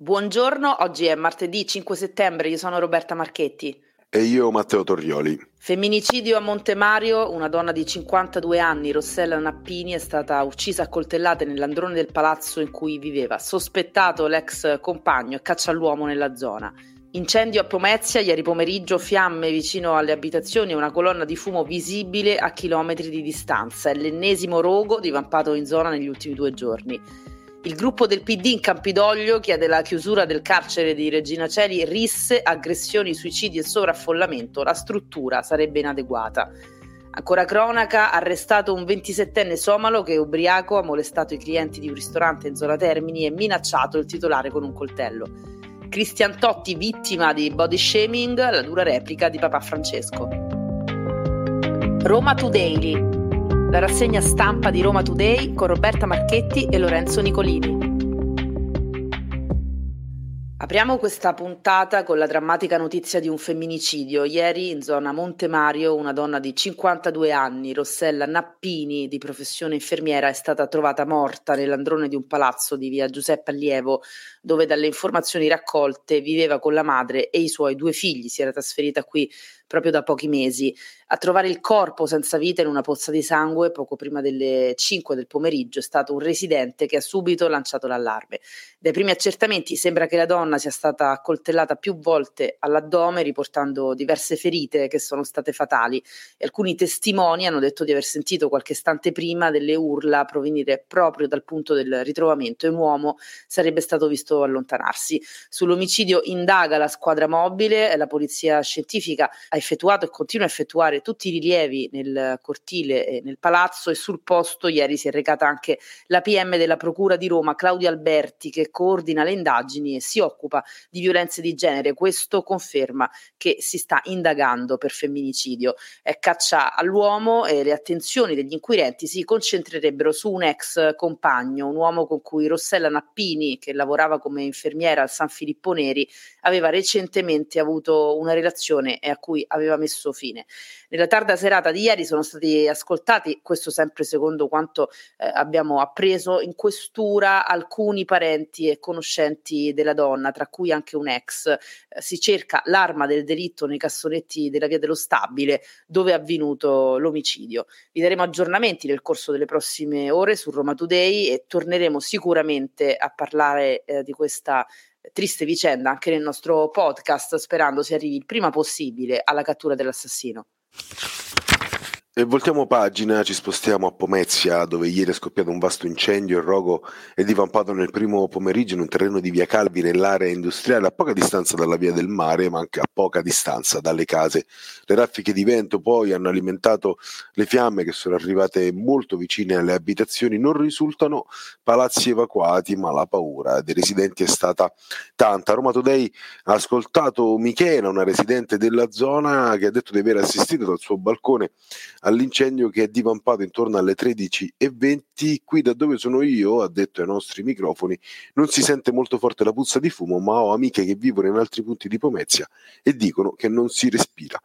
Buongiorno, oggi è martedì 5 settembre, io sono Roberta Marchetti. E io Matteo Torrioli. Femminicidio a Montemario, una donna di 52 anni, Rossella Nappini, è stata uccisa a coltellate nell'androne del palazzo in cui viveva. Sospettato l'ex compagno e caccia all'uomo nella zona. Incendio a Pomezia, ieri pomeriggio, fiamme vicino alle abitazioni e una colonna di fumo visibile a chilometri di distanza. È l'ennesimo rogo divampato in zona negli ultimi due giorni. Il gruppo del PD in Campidoglio chiede la chiusura del carcere di Regina Celi, risse, aggressioni, suicidi e sovraffollamento. La struttura sarebbe inadeguata. Ancora cronaca, arrestato un 27enne somalo che ubriaco ha molestato i clienti di un ristorante in zona Termini e minacciato il titolare con un coltello. Cristian Totti vittima di body shaming, la dura replica di papà Francesco. Roma Today la rassegna stampa di Roma Today con Roberta Marchetti e Lorenzo Nicolini. Apriamo questa puntata con la drammatica notizia di un femminicidio. Ieri in zona Monte Mario una donna di 52 anni, Rossella Nappini, di professione infermiera, è stata trovata morta nell'androne di un palazzo di via Giuseppe Allievo, dove dalle informazioni raccolte viveva con la madre e i suoi due figli. Si era trasferita qui proprio da pochi mesi. A trovare il corpo senza vita in una pozza di sangue poco prima delle 5 del pomeriggio è stato un residente che ha subito lanciato l'allarme. Dai primi accertamenti sembra che la donna sia stata accoltellata più volte all'addome, riportando diverse ferite che sono state fatali. E alcuni testimoni hanno detto di aver sentito qualche istante prima delle urla provenire proprio dal punto del ritrovamento e un uomo sarebbe stato visto allontanarsi. Sull'omicidio indaga la squadra mobile, la polizia scientifica ha effettuato e continua a effettuare tutti i rilievi nel cortile e nel palazzo e sul posto ieri si è recata anche la PM della Procura di Roma, Claudia Alberti, che coordina le indagini e si occupa di violenze di genere. Questo conferma che si sta indagando per femminicidio. È caccia all'uomo e le attenzioni degli inquirenti si concentrerebbero su un ex compagno, un uomo con cui Rossella Nappini, che lavorava come infermiera al San Filippo Neri, aveva recentemente avuto una relazione e a cui aveva messo fine. Nella tarda serata di ieri sono stati ascoltati, questo sempre secondo quanto eh, abbiamo appreso, in questura alcuni parenti e conoscenti della donna, tra cui anche un ex. Eh, si cerca l'arma del delitto nei cassonetti della via dello Stabile, dove è avvenuto l'omicidio. Vi daremo aggiornamenti nel corso delle prossime ore su Roma Today e torneremo sicuramente a parlare eh, di questa triste vicenda anche nel nostro podcast, sperando si arrivi il prima possibile alla cattura dell'assassino. E voltiamo pagina, ci spostiamo a Pomezia, dove ieri è scoppiato un vasto incendio. Il rogo è divampato nel primo pomeriggio in un terreno di via Calvi nell'area industriale, a poca distanza dalla via del mare, ma anche a poca distanza dalle case. Le raffiche di vento poi hanno alimentato le fiamme che sono arrivate molto vicine alle abitazioni. Non risultano palazzi evacuati, ma la paura dei residenti è stata tanta. Roma Today ha ascoltato Michela, una residente della zona, che ha detto di aver assistito dal suo balcone all'incendio che è divampato intorno alle 13.20. Qui da dove sono io, ha detto ai nostri microfoni, non si sente molto forte la puzza di fumo, ma ho amiche che vivono in altri punti di Pomezia e dicono che non si respira.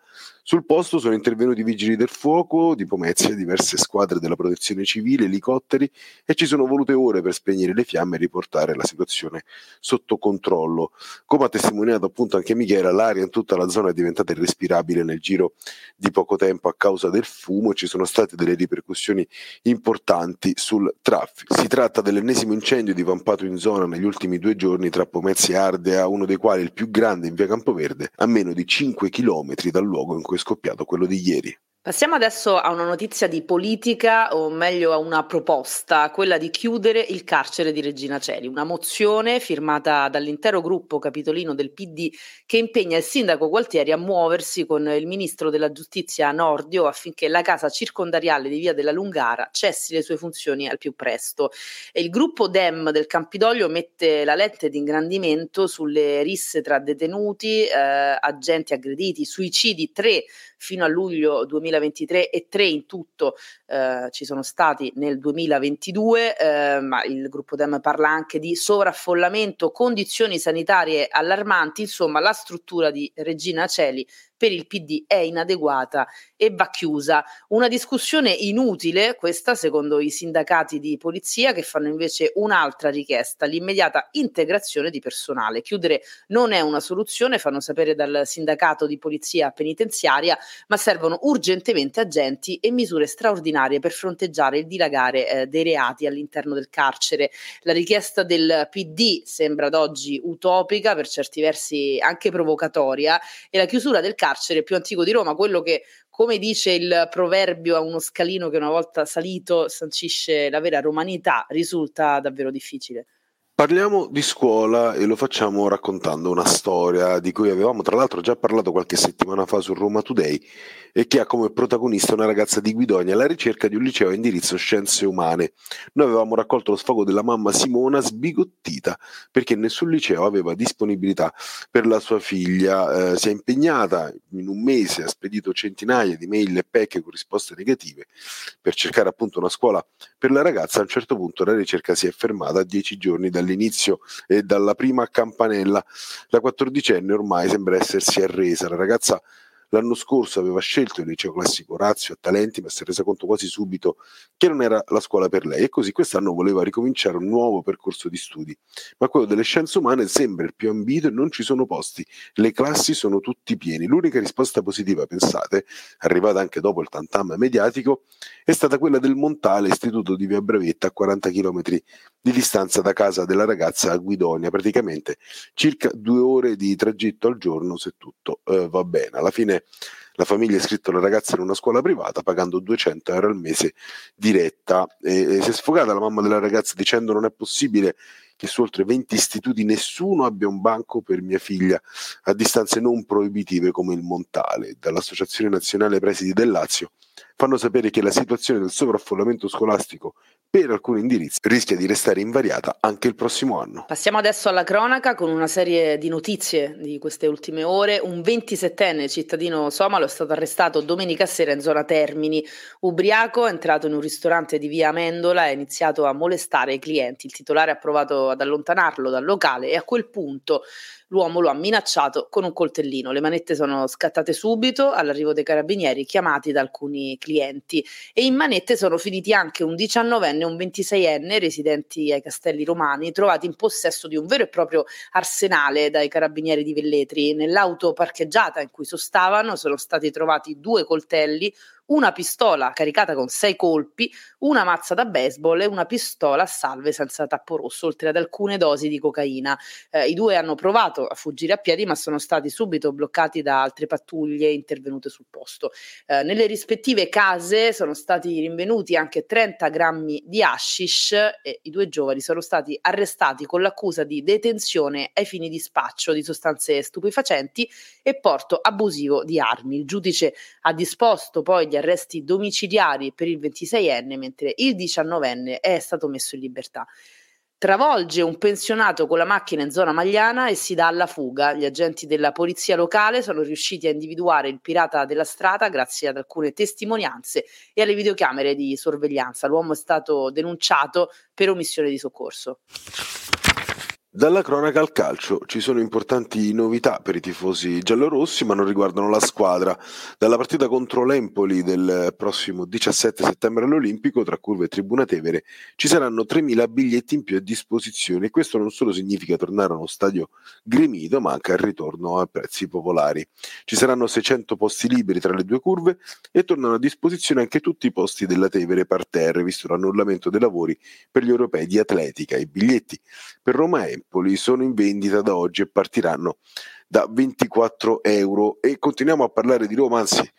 Sul posto sono intervenuti i vigili del fuoco di Pomezia, diverse squadre della protezione civile, elicotteri e ci sono volute ore per spegnere le fiamme e riportare la situazione sotto controllo. Come ha testimoniato appunto anche Michela, l'aria in tutta la zona è diventata irrespirabile nel giro di poco tempo a causa del fumo ci sono state delle ripercussioni importanti sul traffico. Si tratta dell'ennesimo incendio divampato in zona negli ultimi due giorni tra Pomezia e Ardea, uno dei quali il più grande in via Campoverde, a meno di 5 km dal luogo in cui è scoppiato quello di ieri. Passiamo adesso a una notizia di politica, o meglio a una proposta, quella di chiudere il carcere di Regina Celi, una mozione firmata dall'intero gruppo capitolino del PD che impegna il sindaco Gualtieri a muoversi con il ministro della giustizia Nordio affinché la casa circondariale di Via della Lungara cessi le sue funzioni al più presto. E il gruppo Dem del Campidoglio mette la lente di ingrandimento sulle risse tra detenuti, eh, agenti aggrediti, suicidi, tre fino a luglio 2023 e tre in tutto eh, ci sono stati nel 2022, eh, ma il gruppo Dem parla anche di sovraffollamento, condizioni sanitarie allarmanti, insomma la struttura di Regina Celi per il PD è inadeguata e va chiusa. Una discussione inutile, questa secondo i sindacati di polizia, che fanno invece un'altra richiesta, l'immediata integrazione di personale. Chiudere non è una soluzione, fanno sapere dal sindacato di polizia penitenziaria, ma servono urgentemente agenti e misure straordinarie per fronteggiare il dilagare eh, dei reati all'interno del carcere. La richiesta del PD sembra ad oggi utopica, per certi versi anche provocatoria, e la chiusura del carcere più antico di Roma, quello che come dice il proverbio a uno scalino che una volta salito sancisce la vera romanità, risulta davvero difficile. Parliamo di scuola e lo facciamo raccontando una storia di cui avevamo tra l'altro già parlato qualche settimana fa su Roma Today e che ha come protagonista una ragazza di Guidonia alla ricerca di un liceo a indirizzo scienze umane. Noi avevamo raccolto lo sfogo della mamma Simona sbigottita perché nessun liceo aveva disponibilità per la sua figlia. Eh, si è impegnata in un mese, ha spedito centinaia di mail e pecche con risposte negative per cercare appunto una scuola per la ragazza. A un certo punto la ricerca si è fermata a dieci giorni dall'inizio e dalla prima campanella. La quattordicenne ormai sembra essersi arresa. La ragazza L'anno scorso aveva scelto il liceo classico Razio a Talenti, ma si è resa conto quasi subito che non era la scuola per lei e così quest'anno voleva ricominciare un nuovo percorso di studi. Ma quello delle scienze umane sembra il più ambito e non ci sono posti. Le classi sono tutti pieni. L'unica risposta positiva, pensate, arrivata anche dopo il tantam mediatico, è stata quella del Montale, istituto di Via Brevetta a 40 km di distanza da casa della ragazza a Guidonia, praticamente circa due ore di tragitto al giorno se tutto eh, va bene. Alla fine la famiglia ha iscritto la ragazza in una scuola privata pagando 200 euro al mese diretta. E, e si è sfogata la mamma della ragazza dicendo non è possibile che su oltre 20 istituti nessuno abbia un banco per mia figlia a distanze non proibitive come il Montale. Dall'Associazione Nazionale Presidi del Lazio fanno sapere che la situazione del sovraffollamento scolastico per alcuni indirizzi rischia di restare invariata anche il prossimo anno. Passiamo adesso alla cronaca con una serie di notizie di queste ultime ore. Un 27enne cittadino somalo è stato arrestato domenica sera in zona Termini. Ubriaco è entrato in un ristorante di via Amendola e ha iniziato a molestare i clienti. Il titolare ha provato ad allontanarlo dal locale e a quel punto l'uomo lo ha minacciato con un coltellino. Le manette sono scattate subito all'arrivo dei carabinieri chiamati da alcuni clienti e in manette sono finiti anche un 19enne e un 26enne residenti ai Castelli Romani trovati in possesso di un vero e proprio arsenale dai carabinieri di Velletri. Nell'auto parcheggiata in cui sostavano sono stati trovati due coltelli, una pistola caricata con sei colpi, una mazza da baseball e una pistola a salve senza tappo rosso, oltre ad alcune dosi di cocaina. Eh, I due hanno provato a fuggire a piedi, ma sono stati subito bloccati da altre pattuglie intervenute sul posto. Eh, nelle rispettive case sono stati rinvenuti anche 30 grammi di hashish e i due giovani sono stati arrestati con l'accusa di detenzione ai fini di spaccio di sostanze stupefacenti e porto abusivo di armi. Il giudice ha disposto poi gli arresti domiciliari per il 26enne, mentre il 19enne è stato messo in libertà. Travolge un pensionato con la macchina in zona Magliana e si dà alla fuga. Gli agenti della polizia locale sono riusciti a individuare il pirata della strada grazie ad alcune testimonianze e alle videocamere di sorveglianza. L'uomo è stato denunciato per omissione di soccorso. Dalla cronaca al calcio ci sono importanti novità per i tifosi giallorossi, ma non riguardano la squadra. Dalla partita contro l'Empoli del prossimo 17 settembre all'Olimpico, tra Curve e Tribuna Tevere, ci saranno 3.000 biglietti in più a disposizione. Questo non solo significa tornare a uno stadio gremito, ma anche al ritorno a prezzi popolari. Ci saranno 600 posti liberi tra le due curve e tornano a disposizione anche tutti i posti della Tevere parterre, visto l'annullamento dei lavori per gli europei di atletica. I biglietti per Roma e Empoli sono in vendita da oggi e partiranno da 24 euro. E continuiamo a parlare di Roma, anzi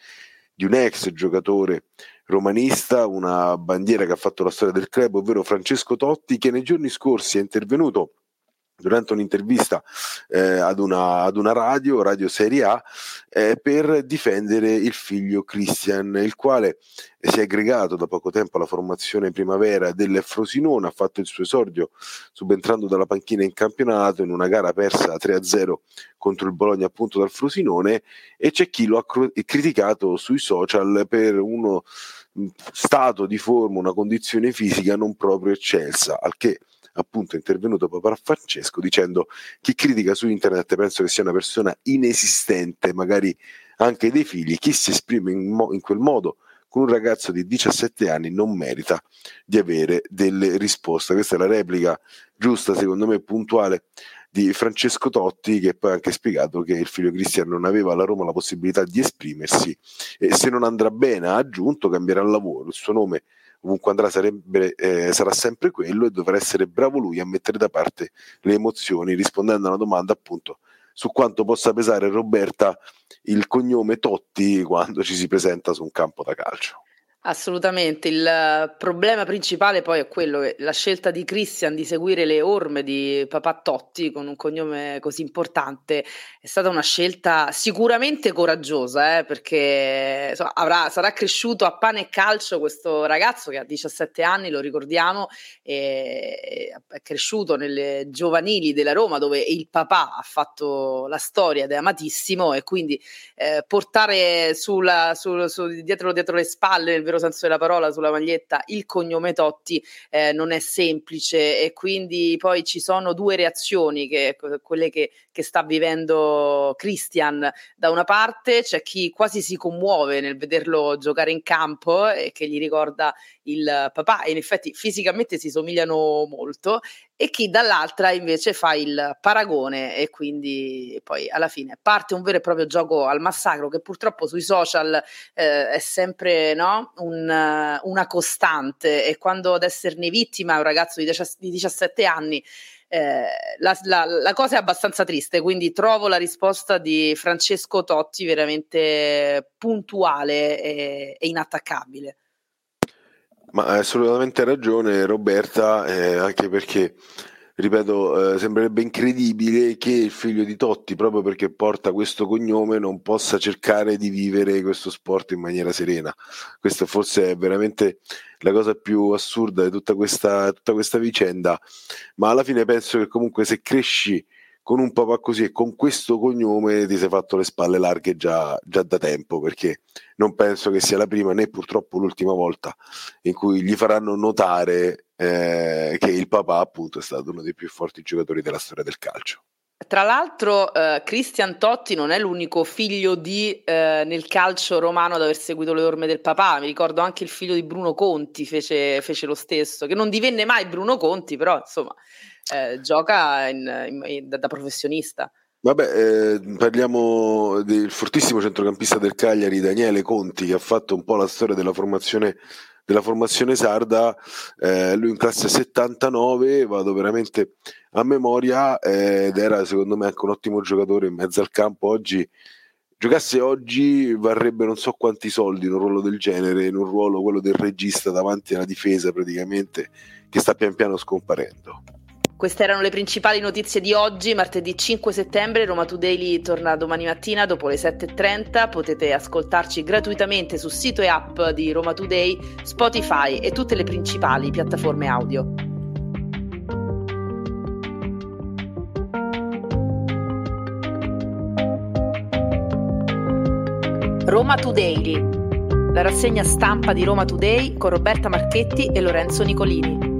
di un ex giocatore romanista, una bandiera che ha fatto la storia del club, ovvero Francesco Totti, che nei giorni scorsi è intervenuto durante un'intervista eh, ad, una, ad, una, radio, Radio Serie A, eh, per difendere il figlio Christian, il quale si è aggregato da poco tempo alla formazione primavera del Frosinone, ha fatto il suo esordio subentrando dalla panchina in campionato in una gara persa 3-0 contro il Bologna appunto dal Frosinone e c'è chi lo ha cr- criticato sui social per uno stato di forma, una condizione fisica non proprio eccelsa, al che appunto è intervenuto Papa Francesco dicendo chi critica su internet penso che sia una persona inesistente, magari anche dei figli. Chi si esprime in, mo- in quel modo con un ragazzo di 17 anni non merita di avere delle risposte. Questa è la replica giusta, secondo me, puntuale di Francesco Totti che poi ha anche spiegato che il figlio Cristian non aveva alla Roma la possibilità di esprimersi e se non andrà bene ha aggiunto cambierà lavoro, il suo nome ovunque andrà sarebbe, eh, sarà sempre quello e dovrà essere bravo lui a mettere da parte le emozioni rispondendo a una domanda appunto su quanto possa pesare Roberta il cognome Totti quando ci si presenta su un campo da calcio. Assolutamente, il problema principale poi è quello che la scelta di Christian di seguire le orme di papà Totti con un cognome così importante è stata una scelta sicuramente coraggiosa, eh, perché insomma, avrà, sarà cresciuto a pane e calcio questo ragazzo che ha 17 anni, lo ricordiamo, è cresciuto nelle giovanili della Roma dove il papà ha fatto la storia ed è amatissimo e quindi eh, portare sulla, sul, su, dietro, dietro le spalle vero senso della parola sulla maglietta il cognome Totti eh, non è semplice e quindi poi ci sono due reazioni che quelle che, che sta vivendo Christian. Da una parte c'è chi quasi si commuove nel vederlo giocare in campo e che gli ricorda il papà e in effetti fisicamente si somigliano molto e chi dall'altra invece fa il paragone e quindi poi alla fine parte un vero e proprio gioco al massacro che purtroppo sui social eh, è sempre no? un, una costante e quando ad esserne vittima un ragazzo di, di 17 anni eh, la, la, la, cosa è abbastanza triste, quindi trovo la risposta di Francesco Totti veramente puntuale e, e inattaccabile. Ma hai assolutamente ragione Roberta, eh, anche perché, ripeto, eh, sembrerebbe incredibile che il figlio di Totti, proprio perché porta questo cognome, non possa cercare di vivere questo sport in maniera serena. Questa forse è veramente la cosa più assurda di tutta questa, tutta questa vicenda, ma alla fine penso che comunque se cresci con un papà così e con questo cognome ti sei fatto le spalle larghe già, già, da tempo perché non penso che sia la prima né purtroppo l'ultima volta in cui gli faranno notare eh, che il papà appunto è stato uno dei più forti giocatori della storia del calcio. Tra l'altro, eh, Cristian Totti non è l'unico figlio di, eh, nel calcio romano ad aver seguito le orme del papà. Mi ricordo anche il figlio di Bruno Conti fece, fece lo stesso, che non divenne mai Bruno Conti, però insomma eh, gioca in, in, da, da, professionista. Vabbè, eh, parliamo del fortissimo centrocampista del Cagliari, Daniele Conti, che ha fatto un po' la storia della formazione, della formazione sarda. Eh, lui in classe 79, vado veramente a memoria, eh, ed era secondo me anche un ottimo giocatore in mezzo al campo. Oggi giocasse oggi varrebbe non so quanti soldi in un ruolo del genere, in un ruolo quello del regista davanti alla difesa praticamente, che sta pian piano scomparendo. Queste erano le principali notizie di oggi, martedì 5 settembre. Roma Today torna domani mattina dopo le 7.30. Potete ascoltarci gratuitamente sul sito e app di Roma Today, Spotify e tutte le principali piattaforme audio. Roma Today, la rassegna stampa di Roma Today con Roberta Marchetti e Lorenzo Nicolini.